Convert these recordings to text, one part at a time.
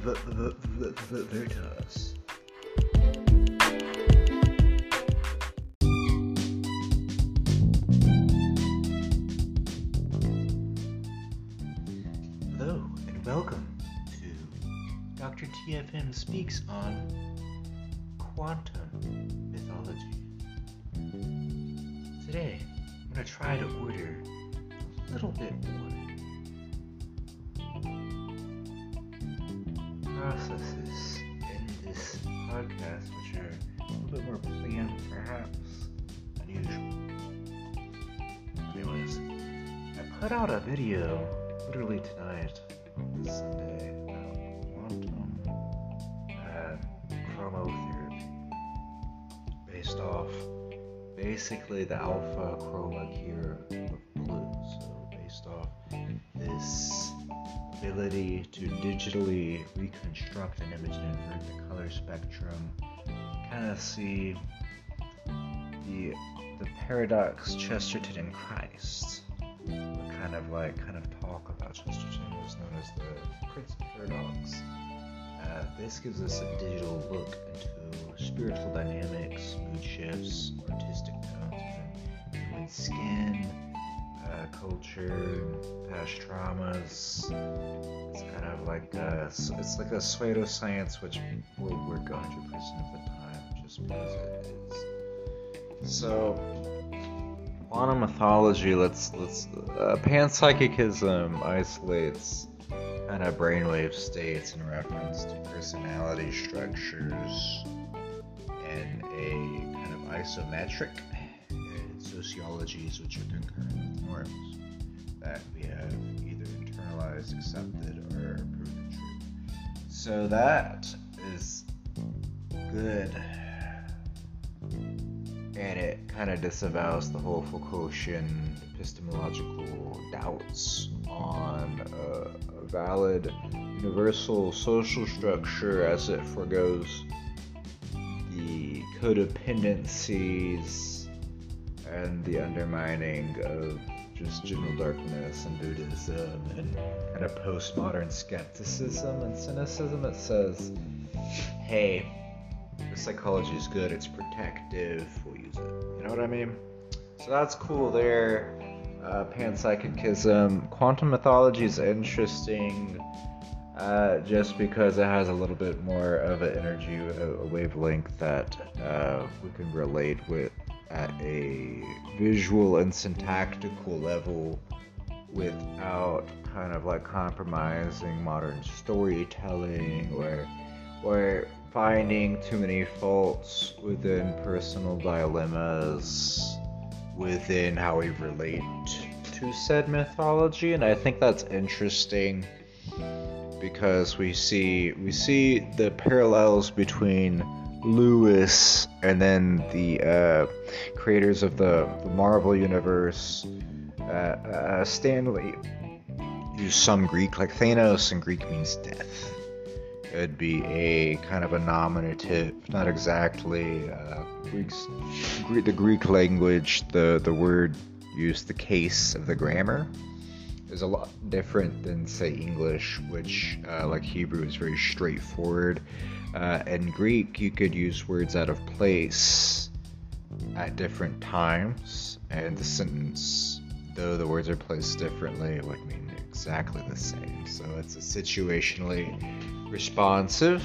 Veritas. Hello and welcome to Dr. TFM Speaks on Quantum Mythology. Today, I'm going to try to order a little bit more put out a video literally tonight on this Sunday about quantum uh, chromotherapy based off basically the alpha chroma cure of blue. So, based off this ability to digitally reconstruct an image and invert the color spectrum, kind of see the the paradox Chesterton and Christ. We kind of like kind of talk about Chesterton was known as the Prince Paradox. Uh, this gives us a digital look into spiritual dynamics, mood shifts, artistic tones, human skin, uh, culture, past traumas. It's kind of like a, it's like a pseudoscience which will work 100% of the time just because it is. So, quantum mythology. Let's let's uh, panpsychism isolates kind of brainwave states in reference to personality structures in a kind of isometric sociologies which are concurrent with norms that we have either internalized, accepted, or proven true. So that is good. And it kind of disavows the whole Foucaultian epistemological doubts on a, a valid universal social structure as it foregoes the codependencies and the undermining of just general darkness and Buddhism and kind of postmodern skepticism and cynicism. That says, hey, psychology is good, it's protective, we'll use it. You know what I mean? So that's cool there. Uh, panpsychism. Quantum mythology is interesting uh, just because it has a little bit more of an energy, a, a wavelength that uh, we can relate with at a visual and syntactical level without kind of like compromising modern storytelling or or finding too many faults within personal dilemmas within how we relate to said mythology and I think that's interesting because we see we see the parallels between Lewis and then the uh, creators of the, the Marvel universe, uh, uh, Stan Lee, use some Greek, like Thanos and Greek means death. It'd be a kind of a nominative, not exactly. Uh, Greeks, the Greek language, the the word used, the case of the grammar, is a lot different than say English, which uh, like Hebrew is very straightforward. Uh, in Greek, you could use words out of place at different times, and the sentence, though the words are placed differently, would mean exactly the same. So it's a situationally responsive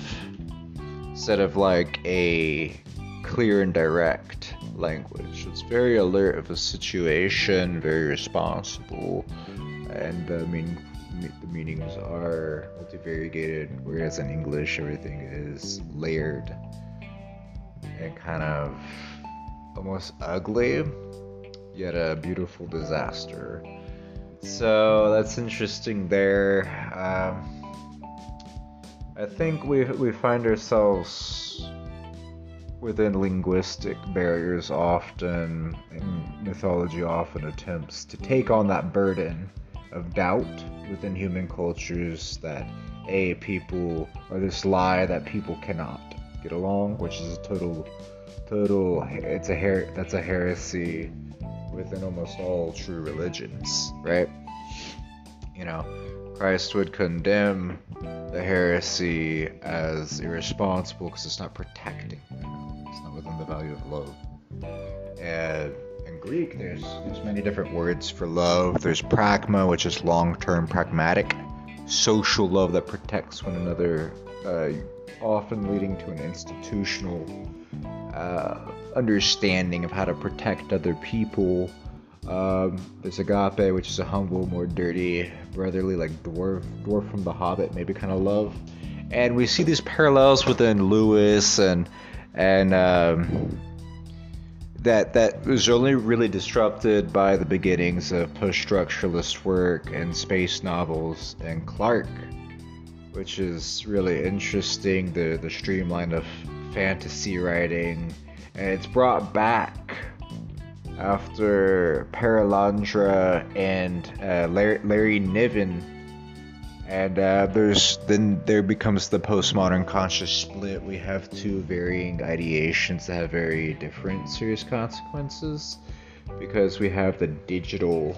instead of like a clear and direct language. It's very alert of a situation, very responsible, and I mean the meanings are multivariated, whereas in English everything is layered and kind of almost ugly, yet a beautiful disaster. So that's interesting there. Um, I think we we find ourselves within linguistic barriers often, and mythology often attempts to take on that burden of doubt within human cultures that a people or this lie that people cannot get along, which is a total total it's a her that's a heresy within almost all true religions, right? You know, Christ would condemn the heresy as irresponsible because it's not protecting. It's not within the value of love. And in Greek, there's there's many different words for love. There's pragma, which is long-term pragmatic, social love that protects one another, uh, often leading to an institutional uh, understanding of how to protect other people. Um, there's agape, which is a humble, more dirty, brotherly, like dwarf, dwarf from the Hobbit, maybe kind of love. And we see these parallels within Lewis and and um, that that was only really disrupted by the beginnings of post-structuralist work and space novels and Clarke, which is really interesting. The the streamline of fantasy writing, and it's brought back after Perelandra and uh, Larry, Larry, Niven, and uh, there's then there becomes the postmodern conscious split. We have two varying ideations that have very different serious consequences because we have the digital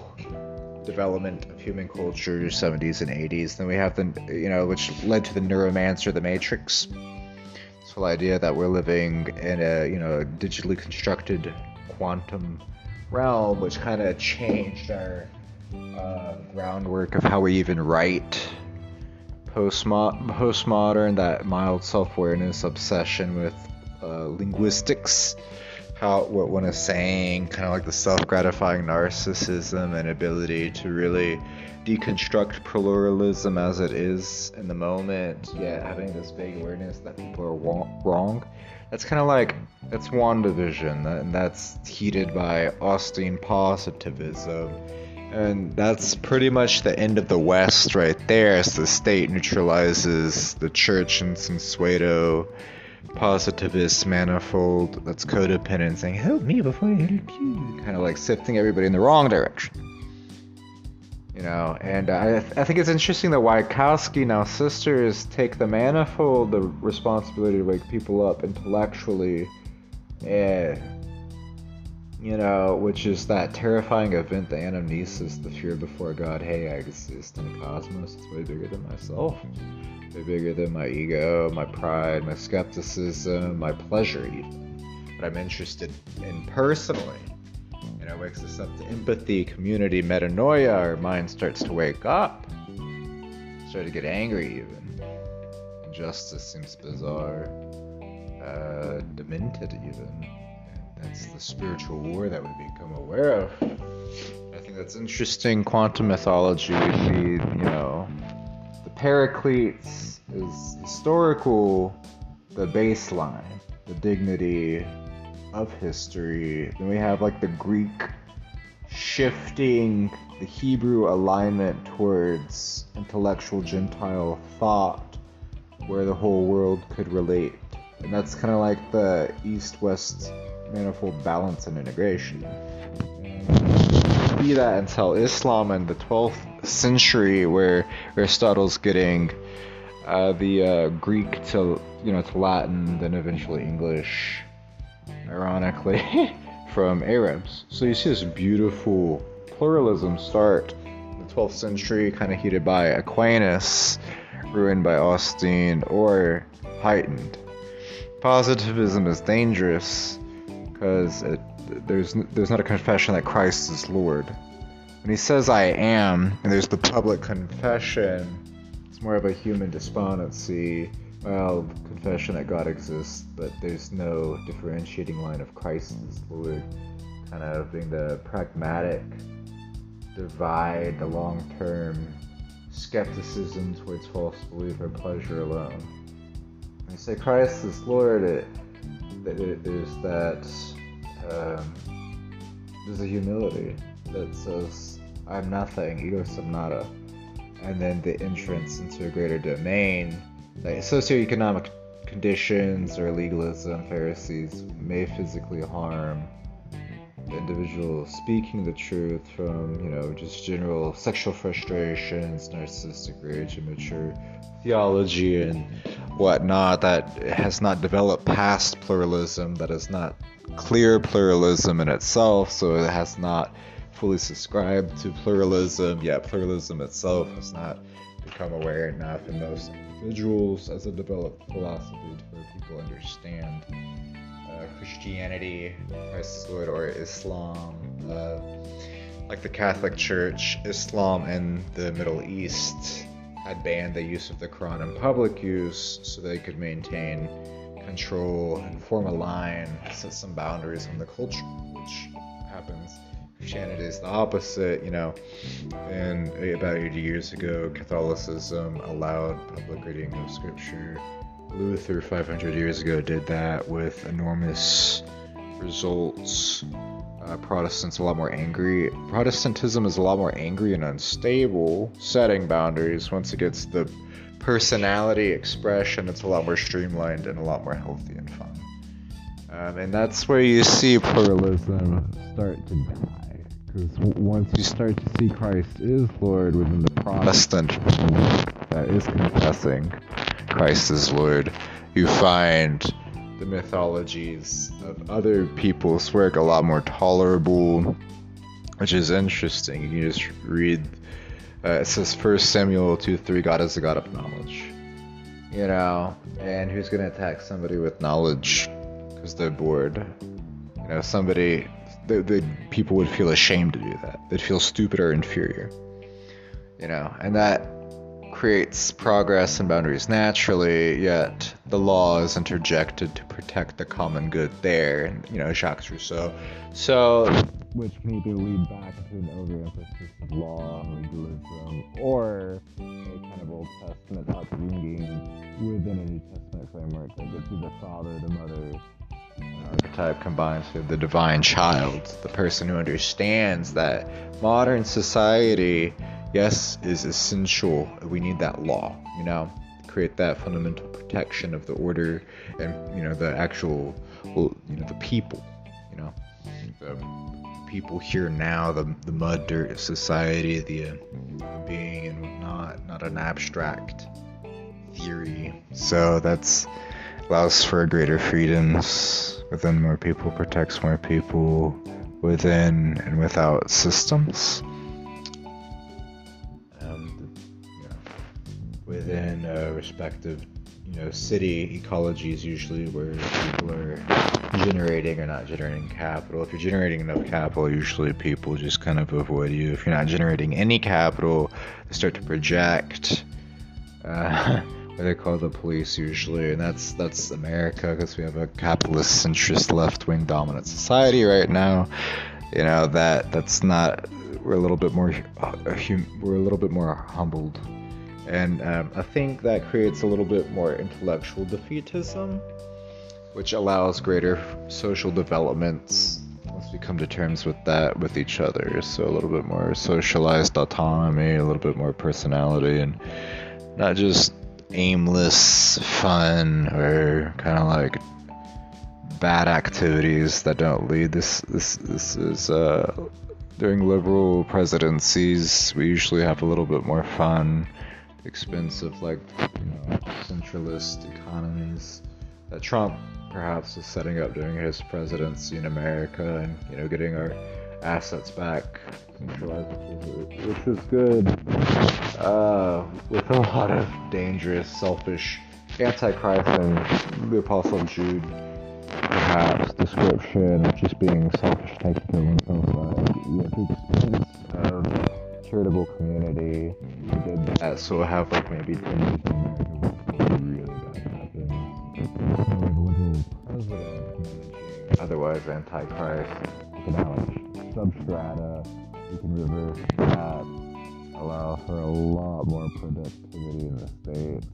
development of human culture 70s and 80s then we have the you know which led to the neuromancer the matrix. This whole idea that we're living in a you know digitally constructed quantum realm, which kind of changed our uh, groundwork of how we even write. Postmo- postmodern, that mild self-awareness obsession with uh, linguistics, how what one is saying, kind of like the self-gratifying narcissism and ability to really deconstruct pluralism as it is in the moment, yet having this vague awareness that people are wrong that's kind of like that's WandaVision, and that's heated by Osteen positivism. And that's pretty much the end of the West right there as the state neutralizes the church and Sensueto positivist manifold that's codependent saying, Help me before I help you. Kind of like sifting everybody in the wrong direction you know and I, I think it's interesting that Wachowski now sisters take the manifold the responsibility to wake people up intellectually and you know which is that terrifying event the anamnesis the fear before god hey i exist in a cosmos it's way bigger than myself way bigger than my ego my pride my skepticism my pleasure even what i'm interested in personally know, wakes us up to empathy, community, metanoia. Our mind starts to wake up, start to get angry even. Injustice seems bizarre, uh, demented even. That's the spiritual war that we become aware of. I think that's interesting. Quantum mythology would be, you know, the Paracletes is historical, the baseline, the dignity, of history. Then we have like the Greek shifting the Hebrew alignment towards intellectual Gentile thought, where the whole world could relate. And that's kind of like the East West manifold balance and integration. Be that until Islam in the 12th century, where Aristotle's getting uh, the uh, Greek to you know to Latin, then eventually English, ironically, from Arabs. So you see this beautiful pluralism start in the 12th century, kind of heated by Aquinas, ruined by Austin, or heightened. Positivism is dangerous because there's there's not a confession that Christ is Lord. When he says I am, and there's the public confession, it's more of a human despondency well, confession that God exists, but there's no differentiating line of Christ as Lord, kind of being the pragmatic divide, the long term skepticism towards false belief or pleasure alone. When you say Christ is Lord, it, it, there's that, um, there's a humility that says, I'm nothing, ego sum nada. And then the entrance into a greater domain like socioeconomic conditions or legalism, Pharisees may physically harm the individual speaking the truth from, you know, just general sexual frustrations, narcissistic rage, immature theology, and whatnot that has not developed past pluralism, that is not clear pluralism in itself, so it has not fully subscribed to pluralism. Yeah, pluralism itself has not become aware enough in most individuals as a developed philosophy to where people understand uh, Christianity, Christ Lord, or Islam. Uh, like the Catholic Church, Islam in the Middle East had banned the use of the Quran in public use so they could maintain control and form a line, set some boundaries on the culture. Christianity is the opposite, you know. And about 80 years ago, Catholicism allowed public reading of scripture. Luther, 500 years ago, did that with enormous results. Uh, Protestants a lot more angry. Protestantism is a lot more angry and unstable, setting boundaries. Once it gets the personality expression, it's a lot more streamlined and a lot more healthy and fun. Um, and that's where you see pluralism start to die. Because once you start to see Christ is Lord within the Protestant that is confessing Christ is Lord, you find the mythologies of other people's work a lot more tolerable, which is interesting. You can just read. Uh, it says First Samuel two three. God is the God of knowledge. You know, and who's gonna attack somebody with knowledge because they're bored? You know, somebody. The people would feel ashamed to do that. They'd feel stupid or inferior. You know, and that creates progress and boundaries naturally, yet the law is interjected to protect the common good there, and you know, Jacques Rousseau. So, which either lead back to an overemphasis of law and legalism, or a kind of Old Testament upbringing within a New Testament framework that gets you the father, the mother, archetype combines with the divine child, the person who understands that modern society yes, is essential. We need that law, you know, create that fundamental protection of the order and you know the actual, well, you know, the people, you know, the people here now, the the mud dirt society, the uh, being and not not an abstract theory. So that's allows for greater freedoms within more people, protects more people within and without systems. within a respective you know city ecology is usually where people are generating or not generating capital if you're generating enough capital usually people just kind of avoid you if you're not generating any capital they start to project uh, they call the police usually and that's that's america because we have a capitalist centrist left-wing dominant society right now. You know that that's not we're a little bit more uh, we're a little bit more humbled. And um, I think that creates a little bit more intellectual defeatism, which allows greater social developments. Once we come to terms with that with each other. So a little bit more socialized autonomy, a little bit more personality, and not just aimless fun or kind of like bad activities that don't lead. This this this is uh, during liberal presidencies. We usually have a little bit more fun expense of like you know centralist economies that Trump perhaps is setting up during his presidency in America and you know getting our assets back which is good uh, with a lot of dangerous selfish antichrist and the apostle Jude perhaps description of just being selfish taking care of oneself at the expense of charitable community. We did that, so we'll have like maybe 10 years in America really bad happen. president Otherwise, Antichrist, economic substrata, we can reverse that, allow for a lot more productivity in the states.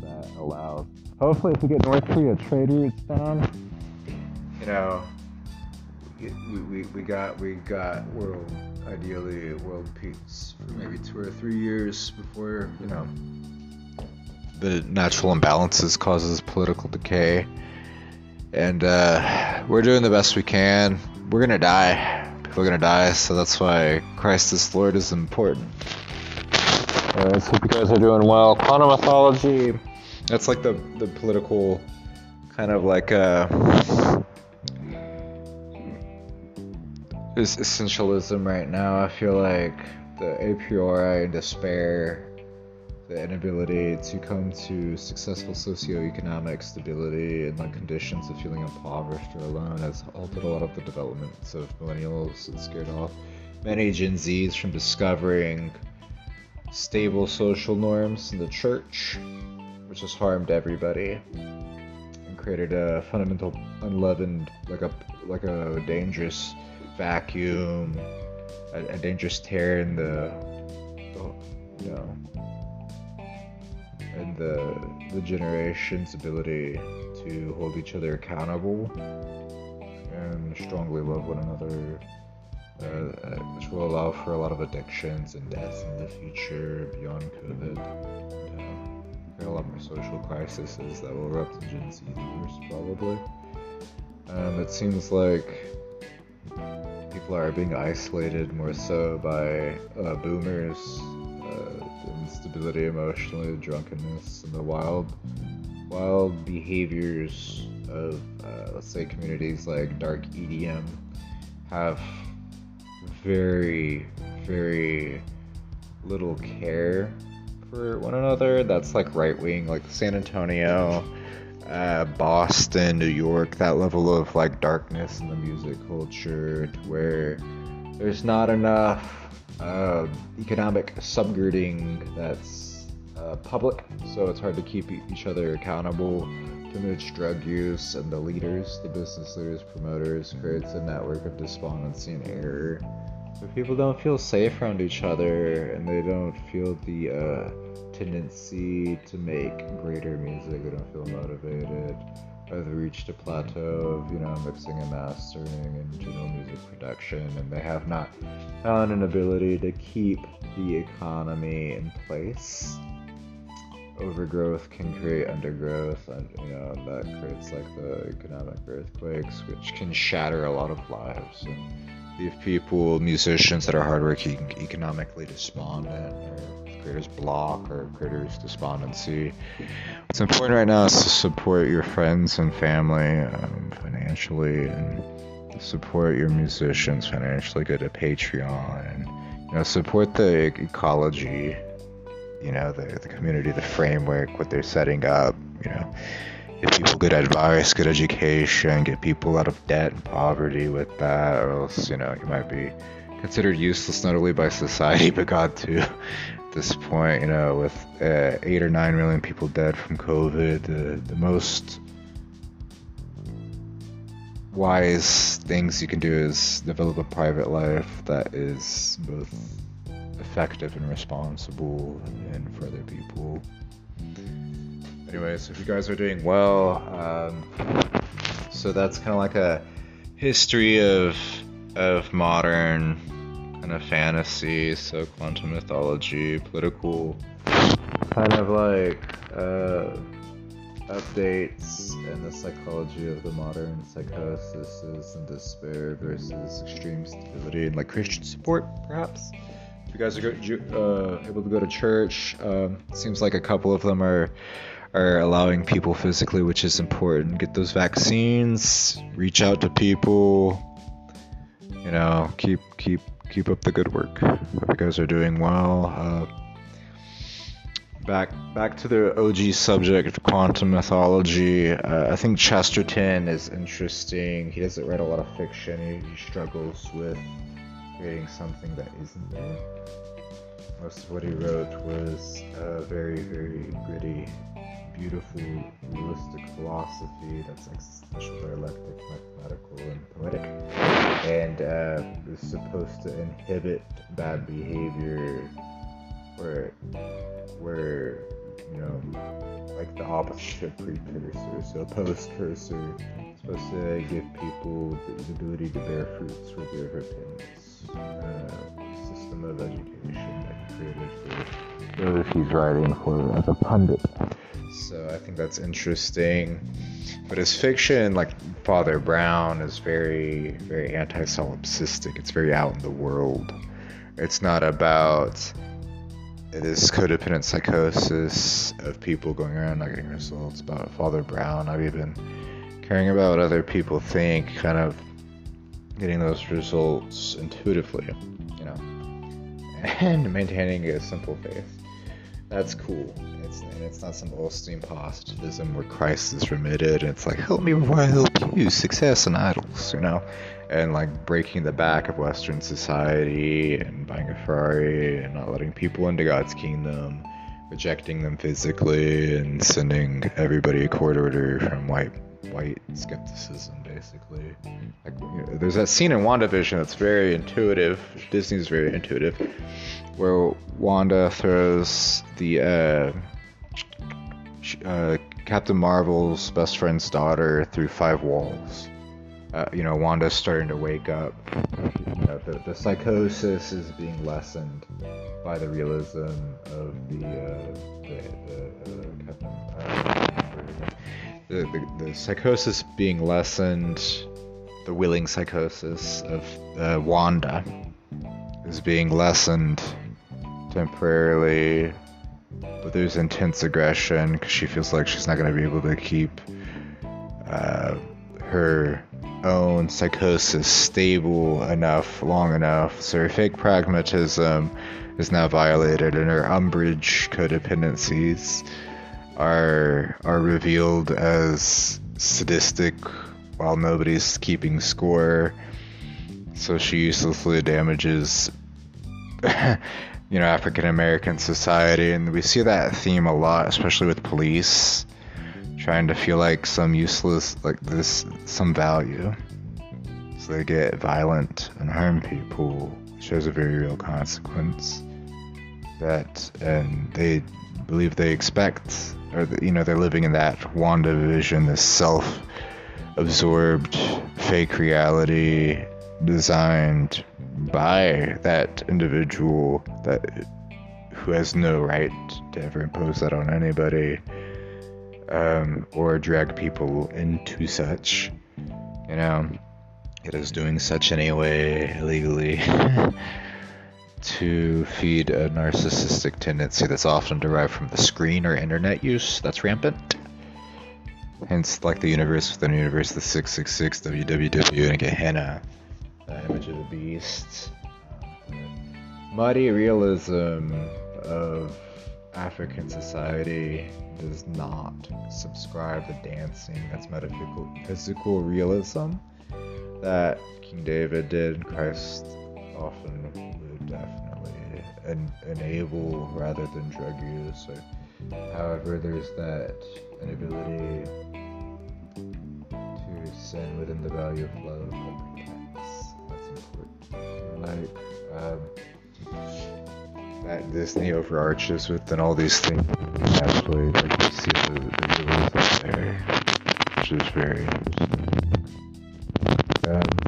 That allows, hopefully, if we get North Korea trade routes down, you know, we, we, we got we got world ideally world peace for maybe two or three years before you know. The natural imbalances causes political decay. And uh, we're doing the best we can. We're gonna die are gonna die so that's why christ is lord is important. Uh, so hope you guys are doing well. Quantum mythology. That's like the the political kind of like uh this essentialism right now. I feel like. The a priori despair, the inability to come to successful socioeconomic stability and the conditions of feeling impoverished or alone has halted a lot of the developments of millennials and scared off many Gen Zs from discovering stable social norms in the church, which has harmed everybody and created a fundamental unleavened, like a like a dangerous vacuum, a, a dangerous tear in the, oh, the you know, and the the generation's ability to hold each other accountable and strongly love one another uh, uh, which will allow for a lot of addictions and deaths in the future beyond COVID. And, uh, a lot more social crises that will erupt in Gen Z worst, probably. Um, it seems like people are being isolated more so by uh, boomers, instability emotionally, drunkenness, and the wild, wild behaviors of, uh, let's say, communities like dark EDM have very, very little care for one another. That's like right wing, like San Antonio, uh, Boston, New York, that level of like darkness in the music culture where there's not enough uh, economic subgirding that's uh, public, so it's hard to keep each other accountable. Too much drug use, and the leaders, the business leaders, promoters, creates a network of despondency and error if people don't feel safe around each other and they don't feel the uh, tendency to make greater music, they don't feel motivated, they've reached a plateau of, you know, mixing and mastering and general music production, and they have not found an ability to keep the economy in place. Overgrowth can create undergrowth, and you know that creates like the economic earthquakes, which can shatter a lot of lives. And, leave people, musicians that are hardworking, economically despondent, or creators block, or creators despondency. What's important right now is to support your friends and family um, financially, and support your musicians financially. Go to Patreon, and you know support the ecology, you know the the community, the framework, what they're setting up. You know get people good advice, good education, get people out of debt and poverty with that, or else, you know, you might be considered useless not only by society but God too. This point, you know, with uh, eight or nine million people dead from COVID, the, the most wise things you can do is develop a private life that is both effective and responsible and for other people. Anyways, if you guys are doing well, um, so that's kind of like a history of of modern kind of fantasy, so quantum mythology, political, kind of like uh, updates and the psychology of the modern psychosis and despair versus extreme stability and like Christian support, perhaps. If you guys are go, uh, able to go to church, um, seems like a couple of them are are allowing people physically, which is important. Get those vaccines, reach out to people, you know, keep keep keep up the good work. Hope you guys are doing well. Uh, back back to the OG subject, quantum mythology. Uh, I think Chesterton is interesting. He doesn't write a lot of fiction. He, he struggles with creating something that isn't there. Most of what he wrote was uh, very, very gritty beautiful, realistic philosophy that's existential, dialectic, mathematical, and poetic, and uh, is supposed to inhibit bad behavior, where, where you know, like the opposite of precursor, so post-cursor, supposed to give people the ability to bear fruits with their repentance. Uh, system of education that he created for he's writing for as a pundit. So I think that's interesting. But his fiction, like Father Brown, is very, very anti solipsistic. It's very out in the world. It's not about this codependent psychosis of people going around not getting results. About Father Brown, I've even caring about what other people think, kind of getting those results intuitively, you know, and maintaining a simple faith. That's cool. It's and it's not some Osteen positivism where Christ is remitted and it's like help me before I help you, success and idols, you know, and like breaking the back of Western society and buying a Ferrari and not letting people into God's kingdom, rejecting them physically and sending everybody a court order from white white skepticism, basically. Like, you know, there's that scene in WandaVision that's very intuitive. Disney's very intuitive, where Wanda throws the uh, uh, Captain Marvel's best friend's daughter through five walls. Uh, you know, Wanda's starting to wake up. You know, the, the psychosis is being lessened by the realism of the, uh, the, the, the psychosis being lessened, the willing psychosis of uh, Wanda is being lessened temporarily, but there's intense aggression because she feels like she's not going to be able to keep uh, her own psychosis stable enough, long enough. So her fake pragmatism is now violated, and her umbrage codependencies are are revealed as sadistic while nobody's keeping score. So she uselessly damages, you know, African American society, and we see that theme a lot, especially with police trying to feel like some useless, like this, some value. So they get violent and harm people, which has a very real consequence. That, and they believe they expect or you know they're living in that WandaVision, this self-absorbed fake reality designed by that individual that who has no right to ever impose that on anybody um, or drag people into such. You know, it is doing such anyway illegally. to feed a narcissistic tendency that's often derived from the screen or internet use that's rampant. Hence, like the universe within the universe, the 666 www and Gehenna, the image of the beast. Muddy realism of African society does not subscribe to dancing. That's metaphysical physical realism that King David did. Christ often en- enable rather than drug use. Or, however, there's that inability to sin within the value of love. That's important. Like um, that Disney overarches within all these things. Actually, like you see the, the there, which is very interesting. Um,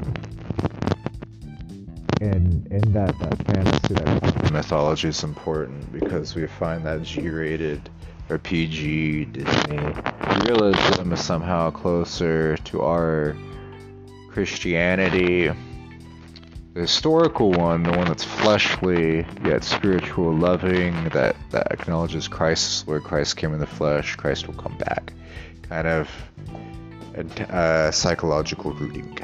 in that that fantasy that mythology is important because we find that G-rated or PG Disney realism is somehow closer to our Christianity. The historical one, the one that's fleshly yet spiritual, loving, that, that acknowledges Christ, where Christ came in the flesh, Christ will come back. Kind of uh, psychological rooting,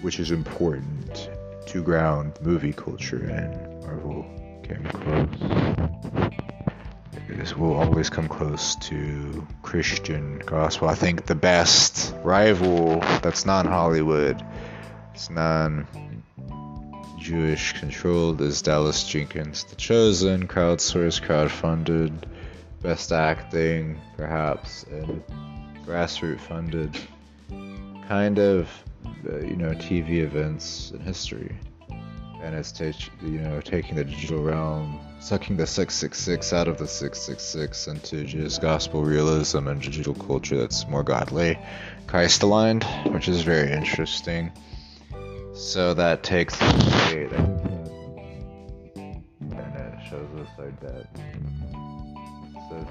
which is important to ground movie culture and Marvel came close. This will always come close to Christian gospel. I think the best rival that's non Hollywood, it's non Jewish controlled is Dallas Jenkins. The Chosen, crowdsourced, crowdfunded, best acting, perhaps, and grassroots funded kind of you know TV events in history, and it's you know taking the digital realm, sucking the 666 out of the 666 into just gospel realism and digital culture that's more godly, Christ aligned, which is very interesting. So that takes the internet shows us our debt. So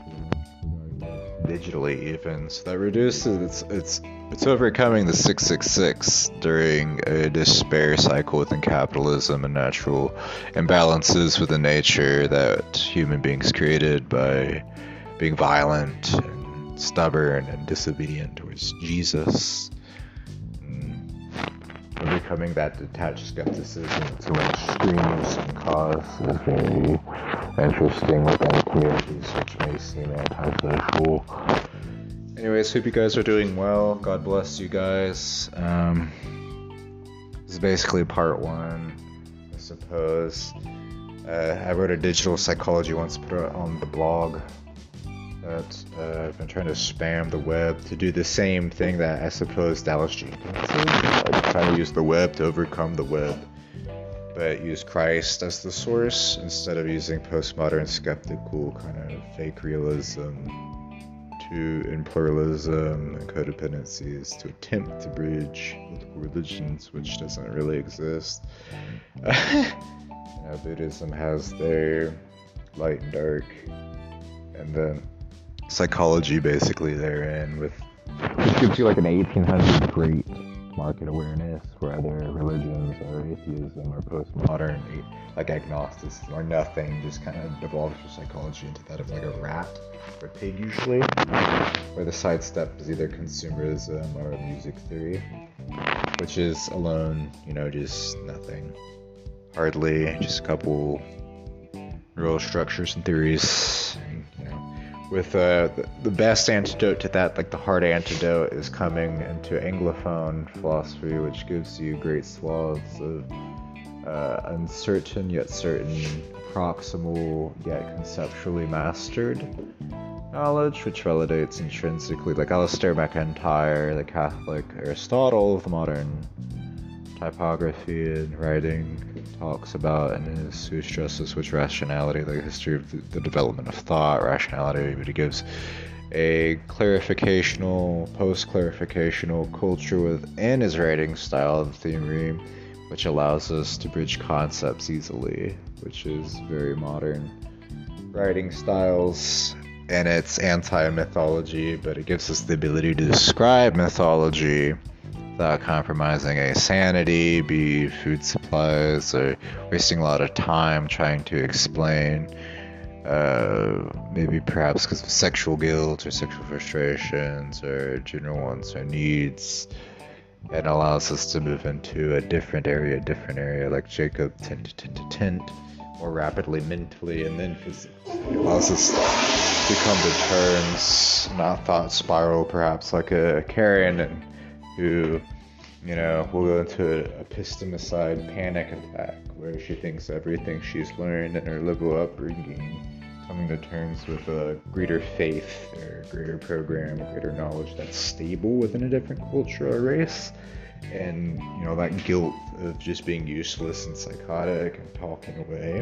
digitally even, so that reduces its its it's overcoming the 666 during a despair cycle within capitalism and natural imbalances within nature that human beings created by being violent and stubborn and disobedient towards Jesus. Mm. becoming that detached skepticism to extremes can cause is very interesting within communities which may seem antisocial. Anyways, hope you guys are doing well. God bless you guys. Um, this is basically part one, I suppose. Uh, I wrote a digital psychology once, put it on the blog. That uh, I've been trying to spam the web to do the same thing that I suppose Dallas Jenkins is. Like trying to use the web to overcome the web, but use Christ as the source instead of using postmodern skeptical kind of fake realism to in pluralism and codependencies to attempt to bridge religions, which doesn't really exist. you know, Buddhism has their light and dark, and then psychology basically therein with which gives you like an 1800 great market awareness for other religions or atheism or postmodern like agnosticism or nothing just kind of devolves your psychology into that of like a rat or a pig usually where the sidestep is either consumerism or music theory which is alone you know just nothing. Hardly just a couple neural structures and theories with uh, the best antidote to that, like the hard antidote, is coming into Anglophone philosophy, which gives you great swaths of uh, uncertain yet certain, proximal yet conceptually mastered knowledge, which validates intrinsically, like Alasdair MacIntyre, the Catholic Aristotle of modern typography and writing talks about in his Whose Justice Which Rationality, the history of the, the development of thought, rationality, but he gives a clarificational, post clarificational culture within his writing style of theory, which allows us to bridge concepts easily, which is very modern writing styles. And it's anti mythology, but it gives us the ability to describe mythology without compromising a sanity, be food supplies, or wasting a lot of time trying to explain. Uh, maybe perhaps because of sexual guilt or sexual frustrations or general wants or needs. It allows us to move into a different area, different area, like Jacob tint to tint tint, more rapidly mentally and then physically. It allows us to come to terms, not thought spiral, perhaps like a Karen and who, you know, will go into a epistemicide panic attack where she thinks everything she's learned in her liberal upbringing, coming to terms with a greater faith or greater program, greater knowledge that's stable within a different culture or race. And, you know, that guilt of just being useless and psychotic and talking away.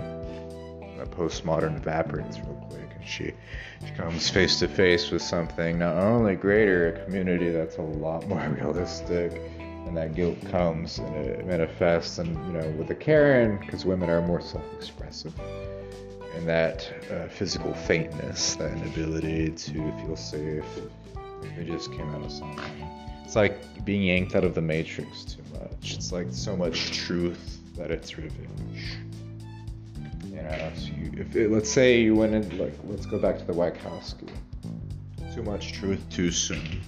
A postmodern evaporates real quick she she comes face to face with something not only greater, a community that's a lot more realistic, and that guilt comes and it manifests, and you know, with the Karen, because women are more self-expressive, and that uh, physical faintness, that inability to feel safe, it just came out of something. It's like being yanked out of the matrix too much. It's like so much truth that it's revenge. So you, if it, let's say you went in, like, let's go back to the White Wachowski. Too much truth too soon.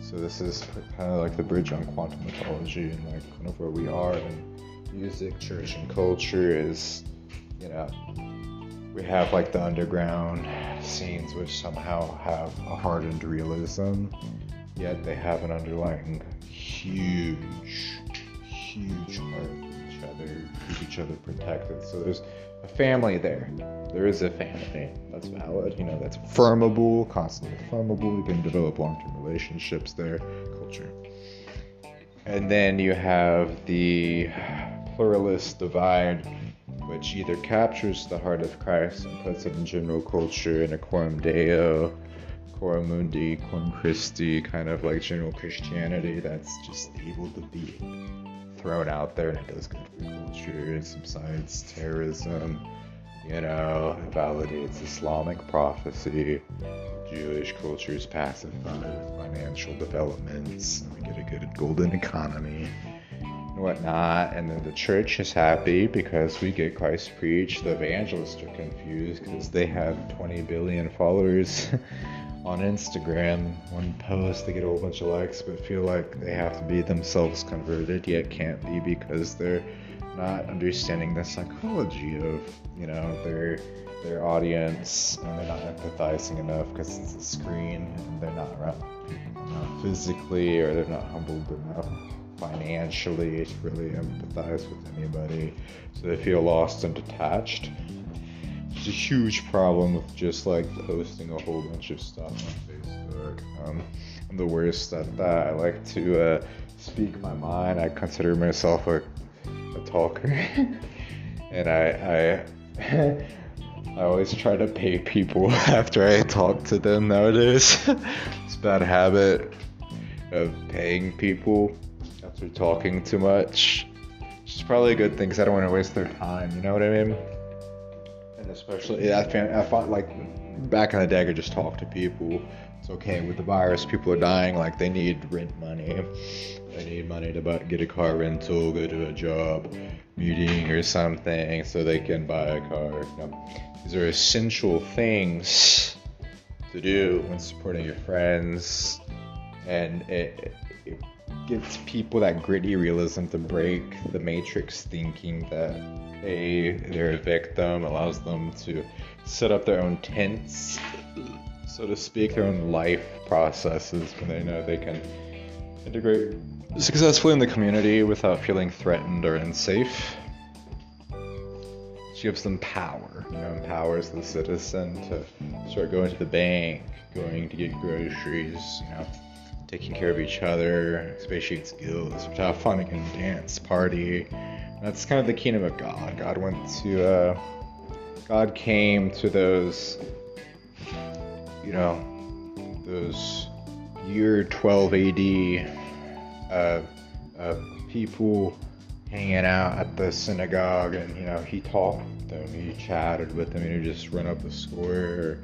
So this is kind of like the bridge on quantum mythology and like kind of where we are in music, church, and culture is, you know, we have like the underground scenes which somehow have a hardened realism, yet they have an underlying huge, huge heart other, keep each other protected. So there's a family there. There is a family. That's valid. You know, that's firmable, constantly firmable. You can develop long-term relationships there. Culture. And then you have the pluralist divide, which either captures the heart of Christ and puts it in general culture in a coram deo, coram mundi, coram Christi, kind of like general Christianity that's just able to be thrown out there and it does good for culture, it subsides terrorism, you know, it validates Islamic prophecy, Jewish culture is pacified financial developments, and we get a good golden economy. And whatnot, and then the church is happy because we get Christ preached. The evangelists are confused because they have 20 billion followers on Instagram. One post, they get a whole bunch of likes, but feel like they have to be themselves converted, yet can't be because they're not understanding the psychology of you know their their audience and they're not empathizing enough because it's a screen and they're not around physically or they're not humbled enough financially to really empathize with anybody so they feel lost and detached it's a huge problem with just like posting a whole bunch of stuff on facebook um, i'm the worst at that i like to uh, speak my mind i consider myself a, a talker and i i I always try to pay people after I talk to them nowadays. it's a bad habit of paying people after talking too much. It's probably a good thing because I don't want to waste their time. You know what I mean? Especially, I find, I find like back in the day, I could just talk to people. It's okay with the virus. People are dying. Like they need rent money. They need money to buy, get a car rental, go to a job meeting or something, so they can buy a car. Know? These are essential things to do when supporting your friends, and it gives people that gritty realism to break the matrix thinking that a they're a victim, allows them to set up their own tents, so to speak, their own life processes when they know they can integrate successfully in the community without feeling threatened or unsafe. She gives them power, you know, empowers the citizen to start going to the bank, going to get groceries, you know, taking care of each other, expatiate skills, have fun and dance, party. That's kind of the kingdom of God. God went to, uh, God came to those, you know, those year 12 AD uh, uh, people hanging out at the synagogue, and you know he talked them, he chatted with them, and he just run up the square,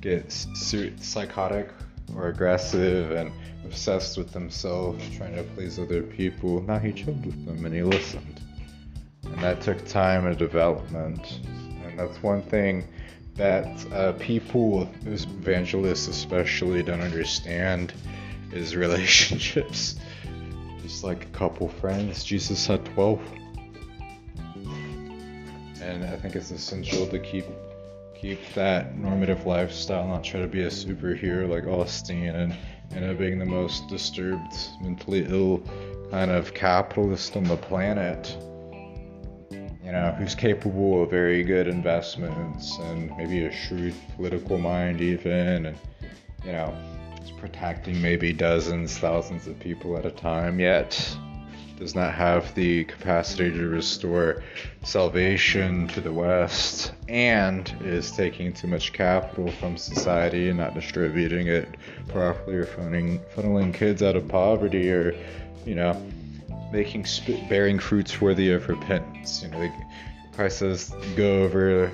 get psychotic or aggressive and obsessed with themselves, trying to please other people. Now he chilled with them and he listened, and that took time and development, and that's one thing that uh, people, evangelists especially, don't understand is relationships just like a couple friends. Jesus had 12. And I think it's essential to keep keep that normative lifestyle, not try to be a superhero like Osteen and end up being the most disturbed, mentally ill kind of capitalist on the planet. You know, who's capable of very good investments and maybe a shrewd political mind, even, and you know, protecting maybe dozens, thousands of people at a time, yet does not have the capacity to restore salvation to the West, and is taking too much capital from society and not distributing it properly, or funneling, funneling kids out of poverty, or you know, making bearing fruits worthy of repentance. You know, they, Christ says, "Go over."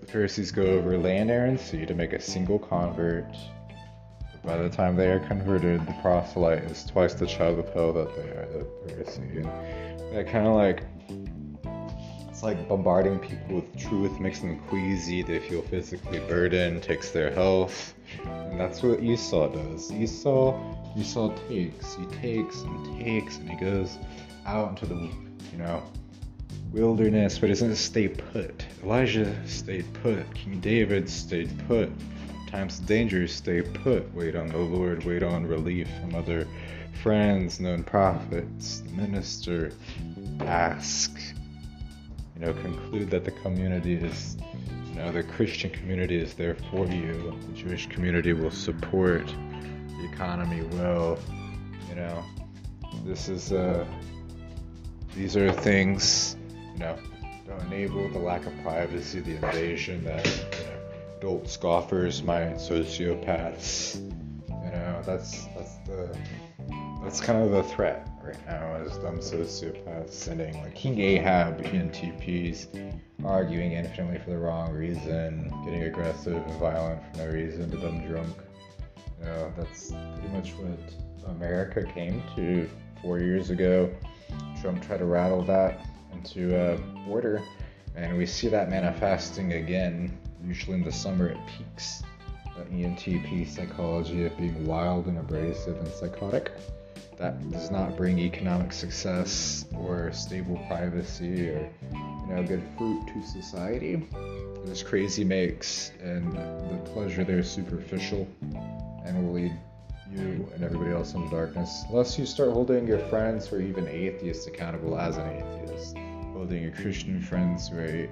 The Pharisees go over land, sea to make a single convert by the time they are converted, the proselyte is twice the child of hell that they are the Pharisee. And that kind of like, it's like bombarding people with truth makes them queasy, they feel physically burdened, takes their health. And that's what Esau does. Esau, Esau takes, he takes and takes, and he goes out into the, you know, wilderness, but doesn't stay put. Elijah stayed put. King David stayed put times dangerous, stay put. Wait on the Lord, wait on relief from other friends, known prophets, minister. Ask. You know, conclude that the community is, you know, the Christian community is there for you. The Jewish community will support. The economy will. You know, this is, uh, these are things, you know, don't enable the lack of privacy, the invasion that, adult scoffers, my sociopaths. You know, that's that's the that's kind of the threat right now is them sociopaths sending like King Ahab ENTPs arguing infinitely for the wrong reason, getting aggressive and violent for no reason to them drunk. You know, that's pretty much what America came to four years ago. Trump tried to rattle that into uh, order, and we see that manifesting again. Usually in the summer, it peaks. The ENTP psychology of being wild and abrasive and psychotic. That does not bring economic success or stable privacy or you know good fruit to society. This crazy makes, and the pleasure there is superficial and will lead you and everybody else into darkness. Unless you start holding your friends or even atheists accountable as an atheist, holding your Christian friends who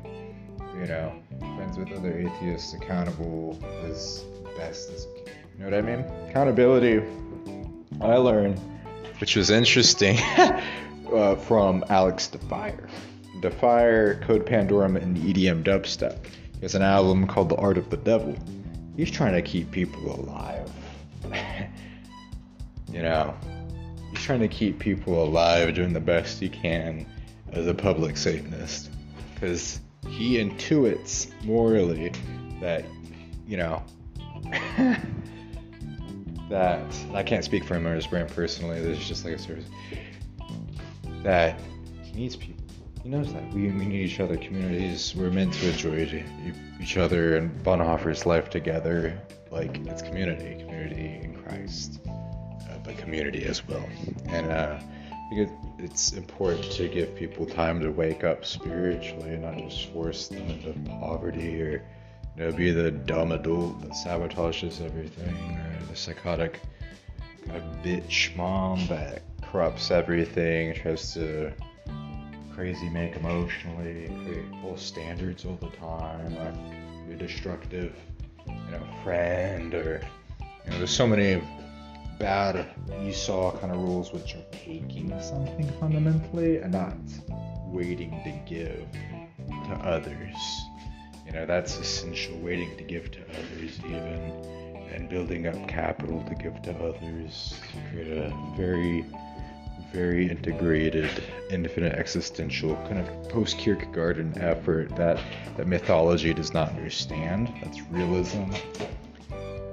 you know, friends with other atheists accountable as best as you can. You know what I mean? Accountability, I learned, which was interesting, uh, from Alex Defire. Defire, Code Pandorum, and EDM Dubstep. He has an album called The Art of the Devil. He's trying to keep people alive. you know, he's trying to keep people alive, doing the best he can as a public Satanist. Because he intuits morally that, you know, that I can't speak for him or his brand personally. This is just like a service that he needs people. He knows that we, we need each other. Communities we're meant to enjoy each other, and Bonhoeffer's life together, like it's community, community in Christ, uh, but community as well. And uh, it's important to give people time to wake up spiritually, and not just force them into poverty or you know, be the dumb adult that sabotages everything, or the psychotic kind of bitch mom that corrupts everything, tries to crazy make emotionally, create full standards all the time, like be destructive, you know, friend, or you know, there's so many bad Esau kind of rules which are taking something fundamentally and not waiting to give to others. You know, that's essential, waiting to give to others, even, and building up capital to give to others to create a very, very integrated, infinite existential kind of post Kierkegaardian effort that, that mythology does not understand. That's realism.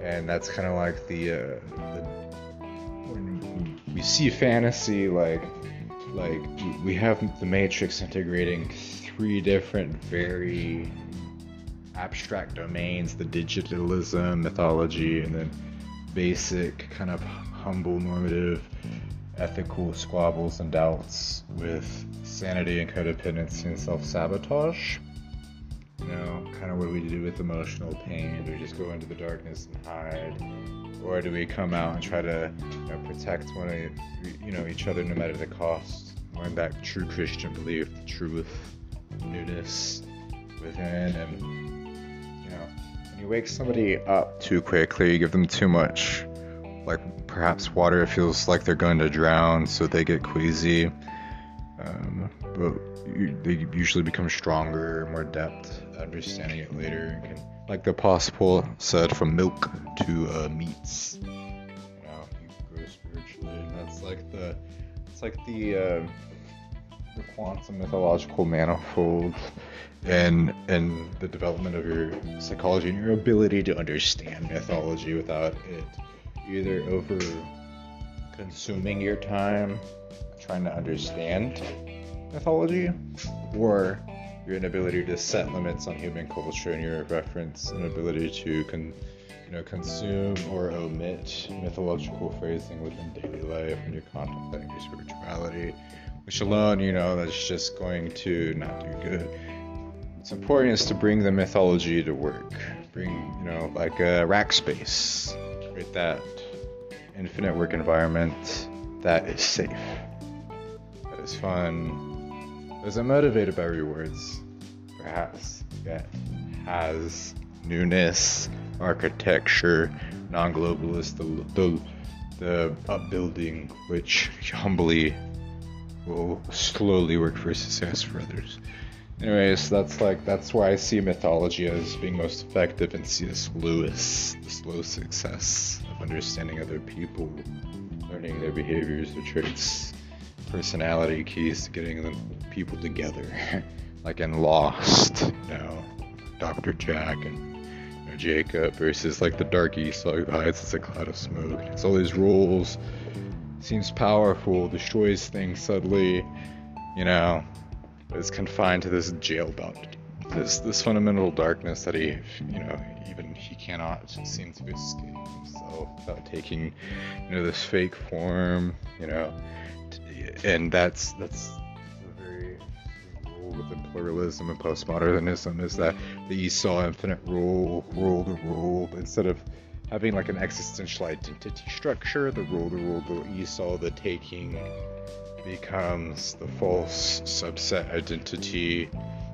And that's kind of like the, uh, the we see fantasy like like we have the matrix integrating three different very abstract domains the digitalism mythology and then basic kind of humble normative ethical squabbles and doubts with sanity and codependency and self-sabotage. You know kind of what we do with emotional pain. Do we just go into the darkness and hide or do we come out and try to you know, protect one of you know each other no matter the cost going back true christian belief the truth newness within and you know, when you wake somebody up too quickly, you give them too much, like perhaps water, it feels like they're going to drown, so they get queasy. Um, but you, they usually become stronger, more depth, understanding it later. Can, like the passport said, from milk to uh, meats. You you grow spiritually, and that's like the, it's like the, uh, the quantum mythological manifold and and the development of your psychology and your ability to understand mythology without it either over consuming your time trying to understand mythology or your inability to set limits on human culture and your reference and ability to con, you know consume or omit mythological phrasing within daily life when you're contemplating your spirituality which alone you know that's just going to not do good It's important is to bring the mythology to work. Bring, you know, like a rack space. Create that infinite work environment that is safe, that is fun, that isn't motivated by rewards, perhaps, yet has newness, architecture, non globalist, the, the, the upbuilding, which humbly will slowly work for success for others. Anyways, that's like that's why I see mythology as being most effective in C.S. Lewis, the slow success of understanding other people, learning their behaviors, their traits, personality keys to getting them people together, like in Lost, you know, Dr. Jack and you know, Jacob versus like the dark Esau who hides as a cloud of smoke. It's all these rules, seems powerful, destroys things subtly you know, is confined to this jail bound, this this fundamental darkness that he, you know, even he cannot seem to escape himself without taking, you know, this fake form, you know, and that's that's a very rule within pluralism and postmodernism is that the Esau infinite rule, rule to rule, instead of having like an existential identity structure, the rule to rule, the Esau, the taking becomes the false subset identity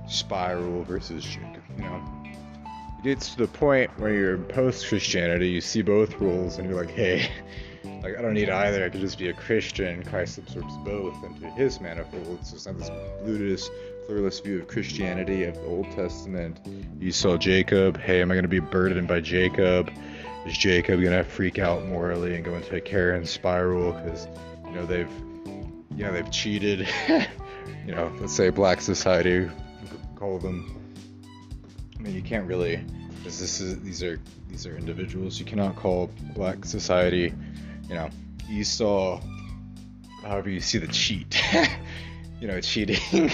spiral versus. You know, it gets to the point where you're in post Christianity, you see both rules, and you're like, hey, like I don't need either. I could just be a Christian. Christ absorbs both into His manifold. So it's not this Buddhist pluralist view of Christianity of the Old Testament. You saw Jacob. Hey, am I going to be burdened by Jacob? Is Jacob going to freak out morally and go into a Karen spiral because you know they've you know they've cheated? you know, let's say black society call them. I mean, you can't really. because this is these are these are individuals. You cannot call black society, you know, Esau. However, you see the cheat. you know, cheating.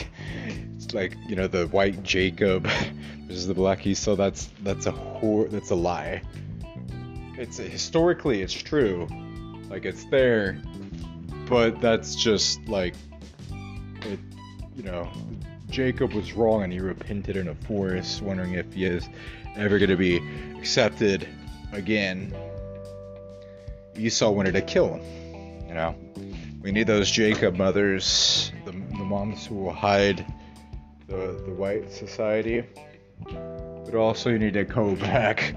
it's like you know the white Jacob versus the black Esau. That's that's a whore. That's a lie. It's historically it's true, like it's there, but that's just like it. You know, Jacob was wrong and he repented in a forest, wondering if he is ever going to be accepted again. Esau wanted to kill him. You know, we need those Jacob mothers, the, the moms who will hide the, the white society. But also, you need to go back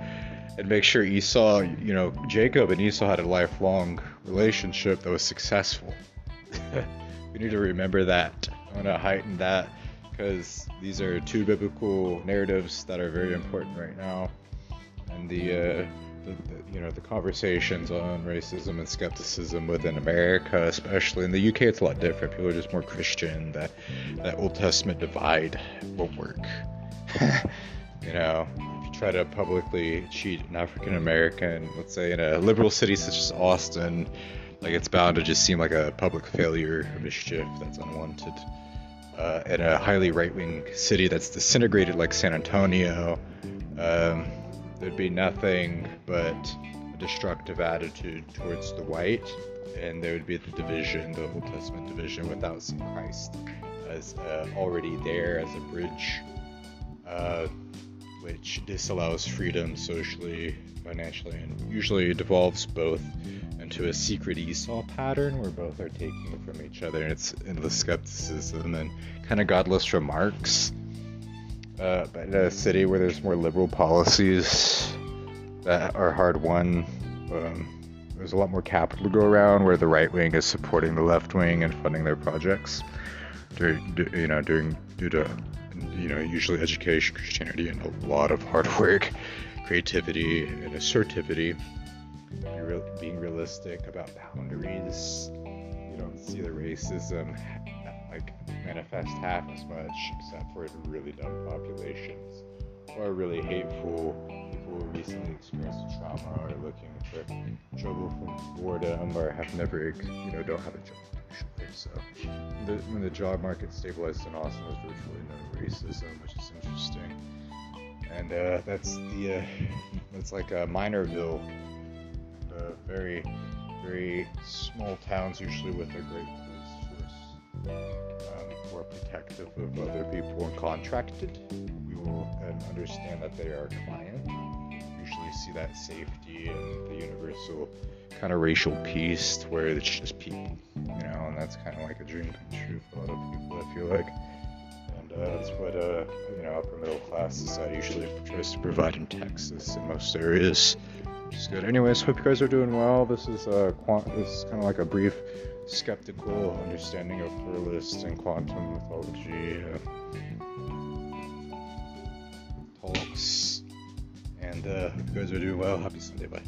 and make sure Esau, you know, Jacob and Esau had a lifelong relationship that was successful. we need to remember that. I want to heighten that because these are two biblical narratives that are very important right now, and the, uh, the, you know the conversations on racism and skepticism within America, especially in the UK, it's a lot different. People are just more Christian. That that Old Testament divide won't work. you know, if you try to publicly cheat an African American, let's say in a liberal city such as Austin, like it's bound to just seem like a public failure, a mischief that's unwanted uh, in a highly right wing city that's disintegrated like San Antonio, um, there'd be nothing but a destructive attitude towards the white, and there would be the division, the Old Testament division, without Christ as uh, already there as a bridge, uh, which disallows freedom socially, financially, and usually devolves both into a secret Esau pattern where both are taking from each other, and it's endless skepticism and kind of godless remarks. Uh, but in a city where there's more liberal policies that are hard won, um, there's a lot more capital to go around where the right wing is supporting the left wing and funding their projects. During, you know, during due to you know usually education, Christianity, and a lot of hard work, creativity, and assertivity being realistic about boundaries. You don't see the racism like manifest half as much, except for really dumb populations or really hateful people who recently experienced trauma or looking for trouble from boredom or have never, you know, don't have a job. So the, when the job market stabilized in Austin, there's virtually no racism, which is interesting. And uh, that's the uh, that's like a Minorville very, very small towns, usually with a great um, who are protective of other people and contracted. We will and understand that they are a client. Usually see that safety and the universal kind of racial peace where it's just people, you know, and that's kind of like a dream come true for a lot of people, I feel like. And uh, that's what, uh, you know, upper middle class society usually tries to provide in Texas in most areas which is good. Anyways, hope you guys are doing well. This is uh, quant- this is kind of like a brief skeptical understanding of pluralist and quantum mythology uh, talks. And uh, you guys are doing well. Happy Sunday. Bye.